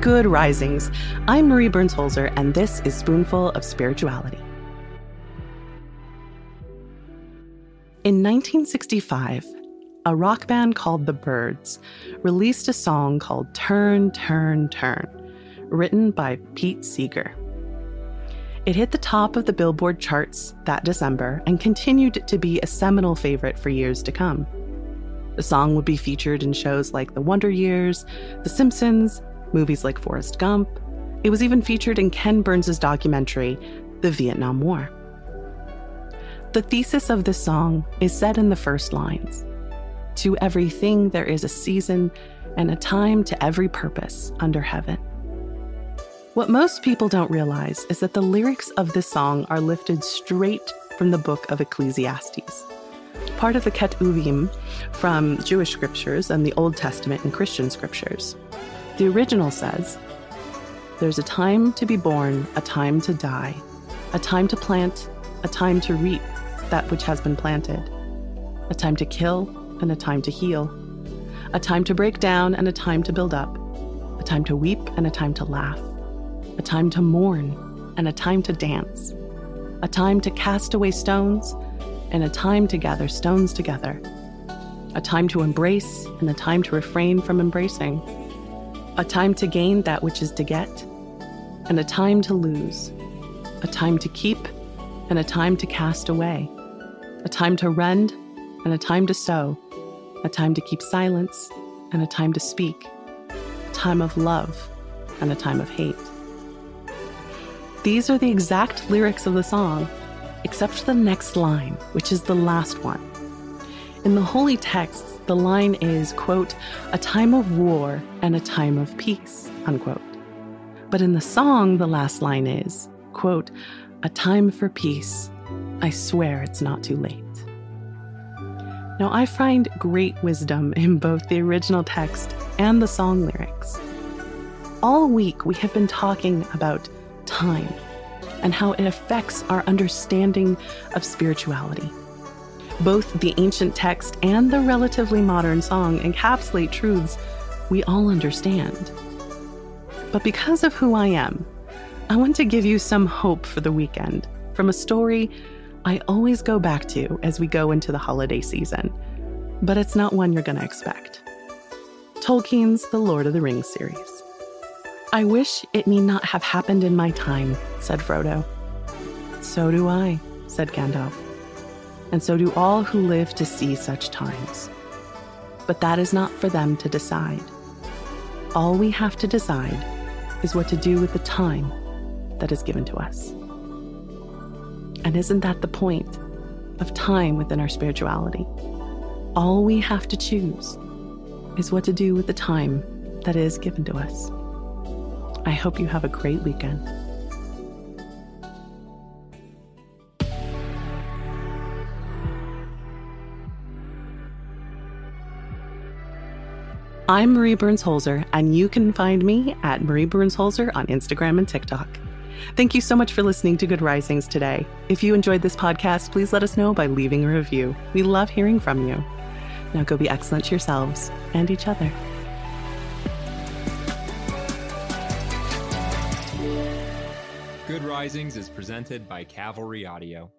Good risings. I'm Marie Burns Holzer, and this is Spoonful of Spirituality. In 1965, a rock band called The Byrds released a song called Turn, Turn, Turn, written by Pete Seeger. It hit the top of the Billboard charts that December and continued to be a seminal favorite for years to come. The song would be featured in shows like The Wonder Years, The Simpsons, movies like Forrest Gump. It was even featured in Ken Burns' documentary, The Vietnam War. The thesis of this song is said in the first lines To everything there is a season and a time to every purpose under heaven. What most people don't realize is that the lyrics of this song are lifted straight from the book of Ecclesiastes, part of the Ketuvim from Jewish scriptures and the Old Testament and Christian scriptures. The original says, There's a time to be born, a time to die, a time to plant, a time to reap that which has been planted, a time to kill and a time to heal, a time to break down and a time to build up, a time to weep and a time to laugh, a time to mourn and a time to dance, a time to cast away stones and a time to gather stones together, a time to embrace and a time to refrain from embracing, a time to gain that which is to get, and a time to lose, a time to keep and a time to cast away, a time to rend and a time to sow, a time to keep silence and a time to speak, a time of love and a time of hate. These are the exact lyrics of the song, except for the next line, which is the last one. In the holy texts, the line is, quote, a time of war and a time of peace, unquote. But in the song, the last line is, quote, a time for peace. I swear it's not too late. Now, I find great wisdom in both the original text and the song lyrics. All week, we have been talking about time and how it affects our understanding of spirituality. Both the ancient text and the relatively modern song encapsulate truths we all understand. But because of who I am, I want to give you some hope for the weekend from a story I always go back to as we go into the holiday season, but it's not one you're going to expect. Tolkien's The Lord of the Rings series. I wish it need not have happened in my time, said Frodo. So do I, said Gandalf. And so do all who live to see such times. But that is not for them to decide. All we have to decide is what to do with the time that is given to us. And isn't that the point of time within our spirituality? All we have to choose is what to do with the time that is given to us. I hope you have a great weekend. I'm Marie Burns Holzer, and you can find me at Marie Burns Holzer on Instagram and TikTok. Thank you so much for listening to Good Risings today. If you enjoyed this podcast, please let us know by leaving a review. We love hearing from you. Now go be excellent to yourselves and each other. Good Risings is presented by Cavalry Audio.